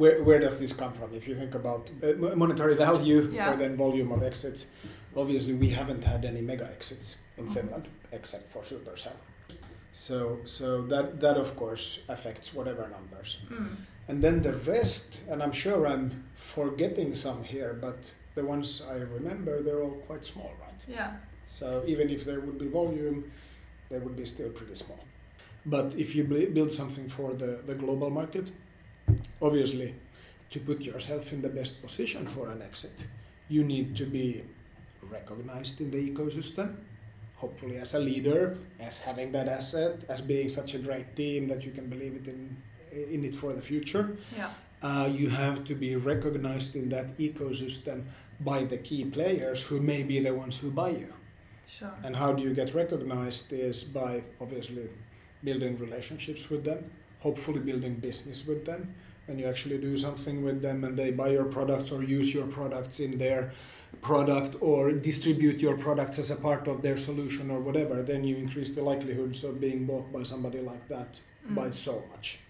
where, where does this come from? If you think about uh, monetary value Yeah. or then volume of exits, obviously we haven't had any mega exits in Mhm. Finland except for Supercell. So, so that, that of course affects whatever numbers. Mm. And then the rest, and I'm sure I'm forgetting some here, but the ones I remember, they're all quite small, right? Yeah. So even if there would be volume, they would be still pretty small. But if you build something for the, the global market, obviously, to put yourself in the best position for an exit, you need to be recognized in the ecosystem, hopefully as a leader, as having that asset, as being such a great team that you can believe it in, in it for the future. Yeah. Uh, you have to be recognized in that ecosystem by the key players who may be the ones who buy you. Sure. And how do you get recognized is by obviously building relationships with them, hopefully building business with them. When you actually do something with them and they buy your products or use your products in their product or distribute your products as a part of their solution or whatever, then you increase the likelihoods of being bought by somebody like that by Mm. so much.